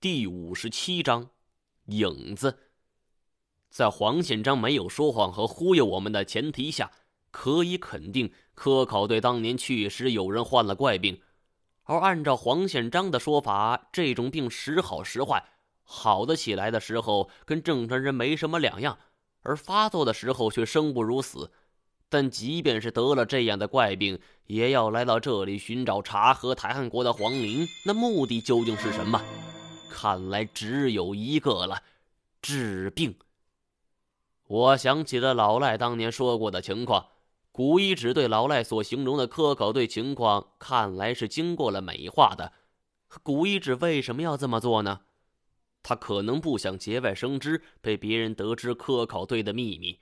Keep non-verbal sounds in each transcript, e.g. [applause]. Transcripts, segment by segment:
第五十七章，影子。在黄宪章没有说谎和忽悠我们的前提下，可以肯定科考队当年确实有人患了怪病。而按照黄宪章的说法，这种病时好时坏，好的起来的时候跟正常人没什么两样，而发作的时候却生不如死。但即便是得了这样的怪病，也要来到这里寻找察合台汗国的皇陵，那目的究竟是什么？看来只有一个了，治病。我想起了老赖当年说过的情况，古一指对老赖所形容的科考队情况，看来是经过了美化的。古一指为什么要这么做呢？他可能不想节外生枝，被别人得知科考队的秘密。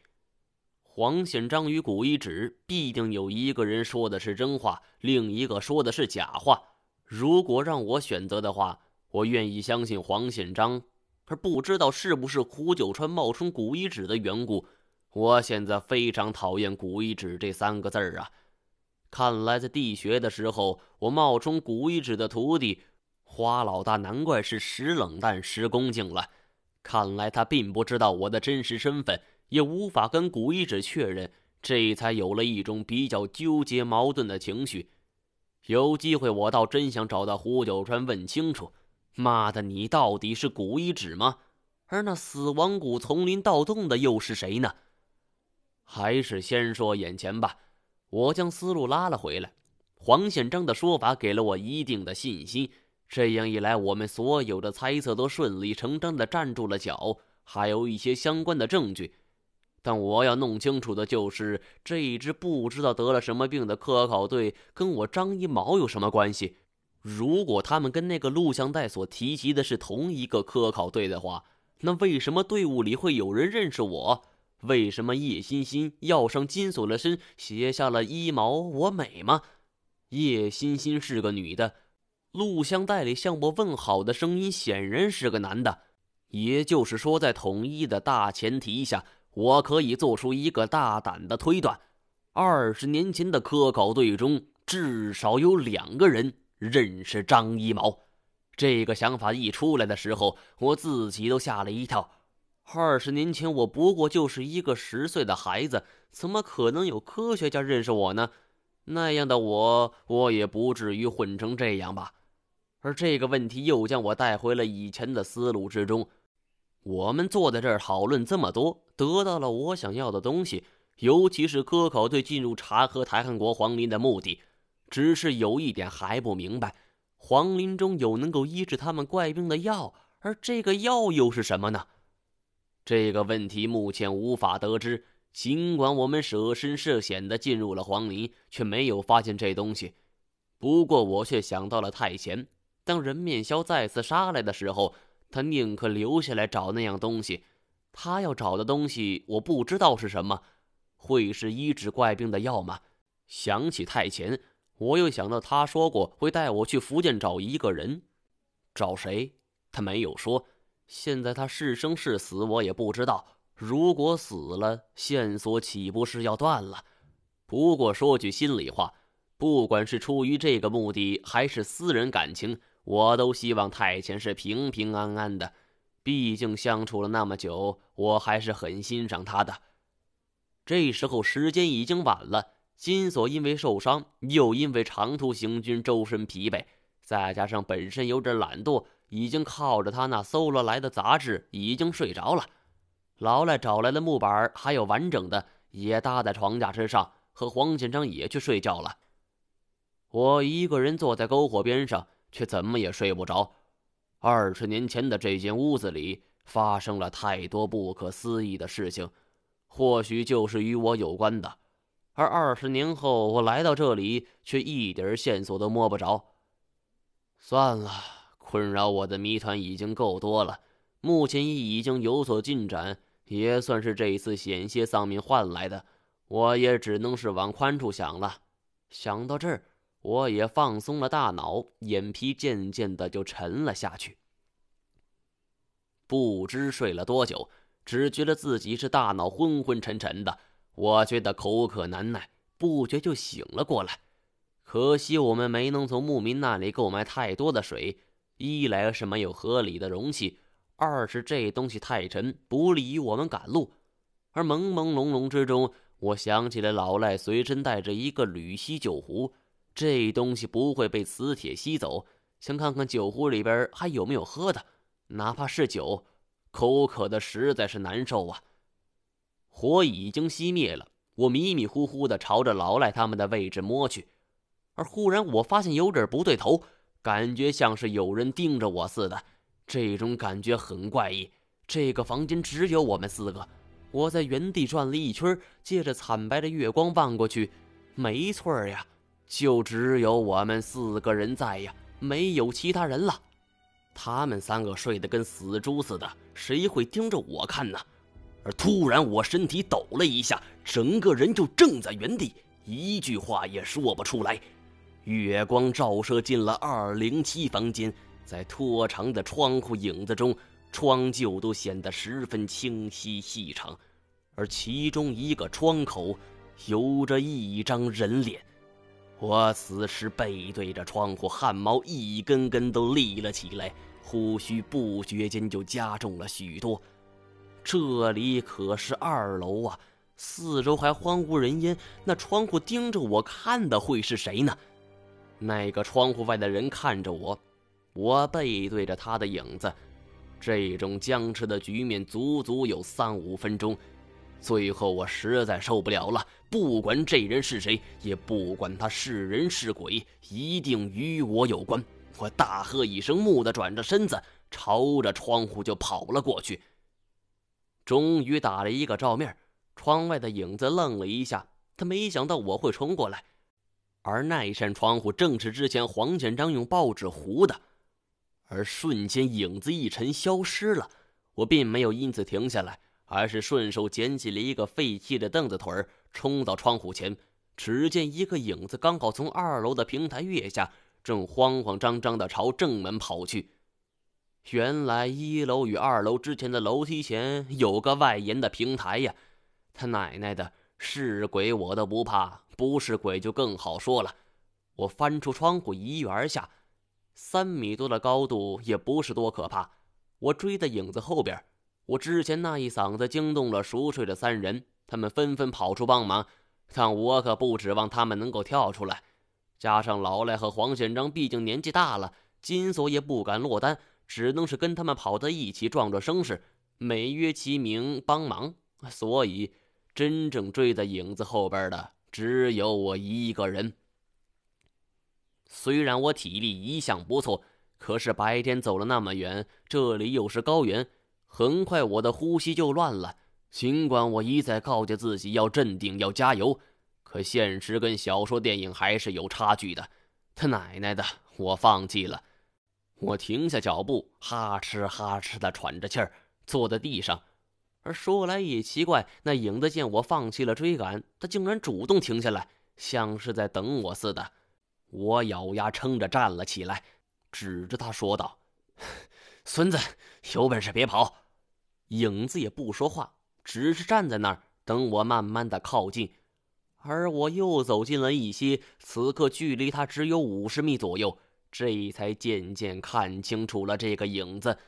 黄显章与古一指必定有一个人说的是真话，另一个说的是假话。如果让我选择的话，我愿意相信黄显章。而不知道是不是胡九川冒充古一指的缘故，我现在非常讨厌“古一指”这三个字儿啊！看来在地学的时候，我冒充古一指的徒弟花老大，难怪是时冷淡时恭敬了。看来他并不知道我的真实身份。也无法跟古一指确认，这才有了一种比较纠结矛盾的情绪。有机会，我倒真想找到胡九川问清楚：妈的，你到底是古一指吗？而那死亡谷丛林盗洞的又是谁呢？还是先说眼前吧。我将思路拉了回来。黄宪章的说法给了我一定的信心。这样一来，我们所有的猜测都顺理成章的站住了脚，还有一些相关的证据。但我要弄清楚的就是，这一支不知道得了什么病的科考队跟我张一毛有什么关系？如果他们跟那个录像带所提及的是同一个科考队的话，那为什么队伍里会有人认识我？为什么叶欣欣要上金锁了身，写下了“一毛我美吗？”叶欣欣是个女的，录像带里向我问好的声音显然是个男的，也就是说，在统一的大前提下。我可以做出一个大胆的推断：二十年前的科考队中，至少有两个人认识张一毛。这个想法一出来的时候，我自己都吓了一跳。二十年前，我不过就是一个十岁的孩子，怎么可能有科学家认识我呢？那样的我，我也不至于混成这样吧。而这个问题又将我带回了以前的思路之中。我们坐在这儿讨论这么多，得到了我想要的东西，尤其是科考队进入察合台汗国皇陵的目的。只是有一点还不明白：皇陵中有能够医治他们怪病的药，而这个药又是什么呢？这个问题目前无法得知。尽管我们舍身涉险的进入了皇陵，却没有发现这东西。不过我却想到了太前，当人面鸮再次杀来的时候。他宁可留下来找那样东西，他要找的东西我不知道是什么，会是医治怪病的药吗？想起太前，我又想到他说过会带我去福建找一个人，找谁？他没有说。现在他是生是死我也不知道。如果死了，线索岂不是要断了？不过说句心里话，不管是出于这个目的，还是私人感情。我都希望太前是平平安安的，毕竟相处了那么久，我还是很欣赏他的。这时候时间已经晚了，金锁因为受伤，又因为长途行军，周身疲惫，再加上本身有点懒惰，已经靠着他那搜罗来的杂志，已经睡着了。老赖找来的木板还有完整的，也搭在床架之上，和黄建章也去睡觉了。我一个人坐在篝火边上。却怎么也睡不着。二十年前的这间屋子里发生了太多不可思议的事情，或许就是与我有关的。而二十年后我来到这里，却一点线索都摸不着。算了，困扰我的谜团已经够多了，目前也已经有所进展，也算是这一次险些丧命换来的。我也只能是往宽处想了。想到这儿。我也放松了大脑，眼皮渐渐的就沉了下去。不知睡了多久，只觉得自己是大脑昏昏沉沉的。我觉得口渴难耐，不觉就醒了过来。可惜我们没能从牧民那里购买太多的水，一来是没有合理的容器，二是这东西太沉，不利于我们赶路。而朦朦胧胧之中，我想起了老赖随身带着一个铝锡酒壶，这东西不会被磁铁吸走。想看看酒壶里边还有没有喝的，哪怕是酒，口渴的实在是难受啊。火已经熄灭了，我迷迷糊糊的朝着老赖他们的位置摸去，而忽然我发现有点不对头，感觉像是有人盯着我似的。这种感觉很怪异。这个房间只有我们四个，我在原地转了一圈，借着惨白的月光望过去，没错呀，就只有我们四个人在呀。没有其他人了，他们三个睡得跟死猪似的，谁会盯着我看呢？而突然，我身体抖了一下，整个人就怔在原地，一句话也说不出来。月光照射进了二零七房间，在拖长的窗户影子中，窗旧都显得十分清晰细长，而其中一个窗口，有着一张人脸。我此时背对着窗户，汗毛一根根都立了起来，胡须不觉间就加重了许多。这里可是二楼啊，四周还荒无人烟，那窗户盯着我看的会是谁呢？那个窗户外的人看着我，我背对着他的影子，这种僵持的局面足足有三五分钟。最后，我实在受不了了。不管这人是谁，也不管他是人是鬼，一定与我有关！我大喝一声，木的转着身子，朝着窗户就跑了过去。终于打了一个照面，窗外的影子愣了一下，他没想到我会冲过来，而那一扇窗户正是之前黄建章用报纸糊的。而瞬间，影子一沉，消失了。我并没有因此停下来。而是顺手捡起了一个废弃的凳子腿，冲到窗户前。只见一个影子刚好从二楼的平台跃下，正慌慌张张地朝正门跑去。原来一楼与二楼之前的楼梯前有个外延的平台呀！他奶奶的，是鬼我都不怕，不是鬼就更好说了。我翻出窗户一跃而下，三米多的高度也不是多可怕。我追在影子后边。我之前那一嗓子惊动了熟睡的三人，他们纷纷跑出帮忙，但我可不指望他们能够跳出来。加上老赖和黄显章毕竟年纪大了，金锁也不敢落单，只能是跟他们跑在一起壮壮声势，美约其名帮忙。所以，真正追在影子后边的只有我一个人。虽然我体力一向不错，可是白天走了那么远，这里又是高原。很快，我的呼吸就乱了。尽管我一再告诫自己要镇定、要加油，可现实跟小说、电影还是有差距的。他奶奶的，我放弃了。我停下脚步，哈哧哈哧的喘着气儿，坐在地上。而说来也奇怪，那影子见我放弃了追赶，他竟然主动停下来，像是在等我似的。我咬牙撑着站了起来，指着他说道：“ [laughs] 孙子，有本事别跑！”影子也不说话，只是站在那儿等我慢慢的靠近，而我又走近了一些，此刻距离他只有五十米左右，这才渐渐看清楚了这个影子。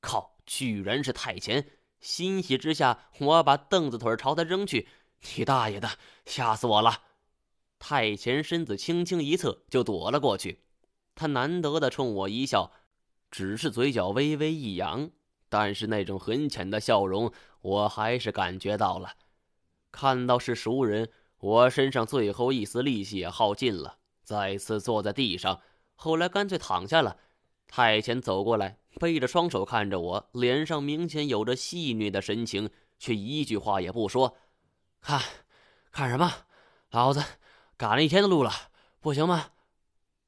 靠，居然是太前！欣喜之下，我把凳子腿朝他扔去。你大爷的，吓死我了！太前身子轻轻一侧，就躲了过去。他难得的冲我一笑，只是嘴角微微一扬。但是那种很浅的笑容，我还是感觉到了。看到是熟人，我身上最后一丝力气也耗尽了，再次坐在地上。后来干脆躺下了。太前走过来，背着双手看着我，脸上明显有着戏谑的神情，却一句话也不说。看，看什么？老子赶了一天的路了，不行吗？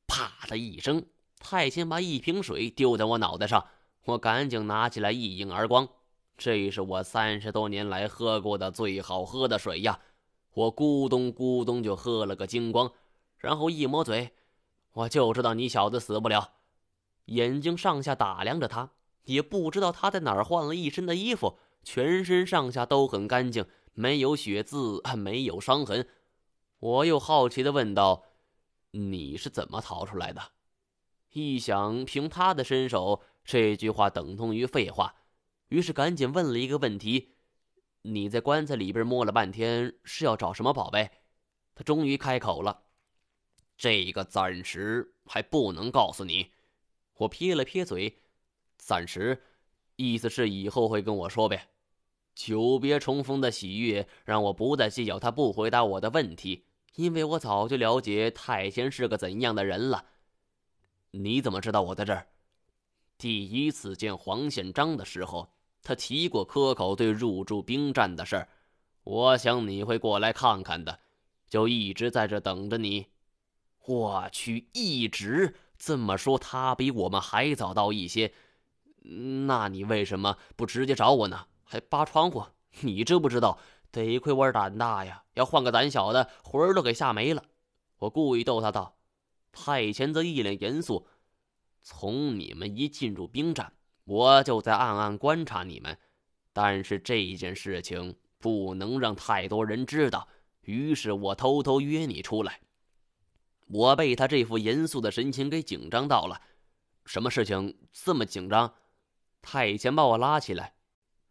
啪的一声，太前把一瓶水丢在我脑袋上。我赶紧拿起来一饮而光，这是我三十多年来喝过的最好喝的水呀！我咕咚咕咚就喝了个精光，然后一抹嘴，我就知道你小子死不了。眼睛上下打量着他，也不知道他在哪儿换了一身的衣服，全身上下都很干净，没有血渍，没有伤痕。我又好奇的问道：“你是怎么逃出来的？”一想，凭他的身手，这句话等同于废话，于是赶紧问了一个问题：“你在棺材里边摸了半天，是要找什么宝贝？”他终于开口了：“这个暂时还不能告诉你。”我撇了撇嘴：“暂时，意思是以后会跟我说呗。”久别重逢的喜悦让我不再计较他不回答我的问题，因为我早就了解太监是个怎样的人了。你怎么知道我在这儿？第一次见黄宪章的时候，他提过科考队入驻兵站的事儿，我想你会过来看看的，就一直在这等着你。我去，一直这么说，他比我们还早到一些。那你为什么不直接找我呢？还扒窗户？你知不知道？得亏我胆大呀！要换个胆小的，魂儿都给吓没了。我故意逗他道。太前则一脸严肃：“从你们一进入兵站，我就在暗暗观察你们。但是这件事情不能让太多人知道，于是我偷偷约你出来。”我被他这副严肃的神情给紧张到了。什么事情这么紧张？太前把我拉起来。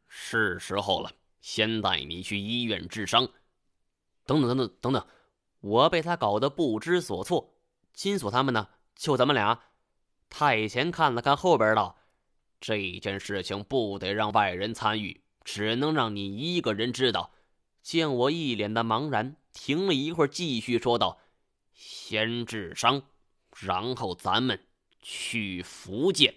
是时候了，先带你去医院治伤。等等等等等等，我被他搞得不知所措。金锁他们呢？就咱们俩。太前看了看后边，道：“这件事情不得让外人参与，只能让你一个人知道。”见我一脸的茫然，停了一会儿，继续说道：“先治伤，然后咱们去福建。”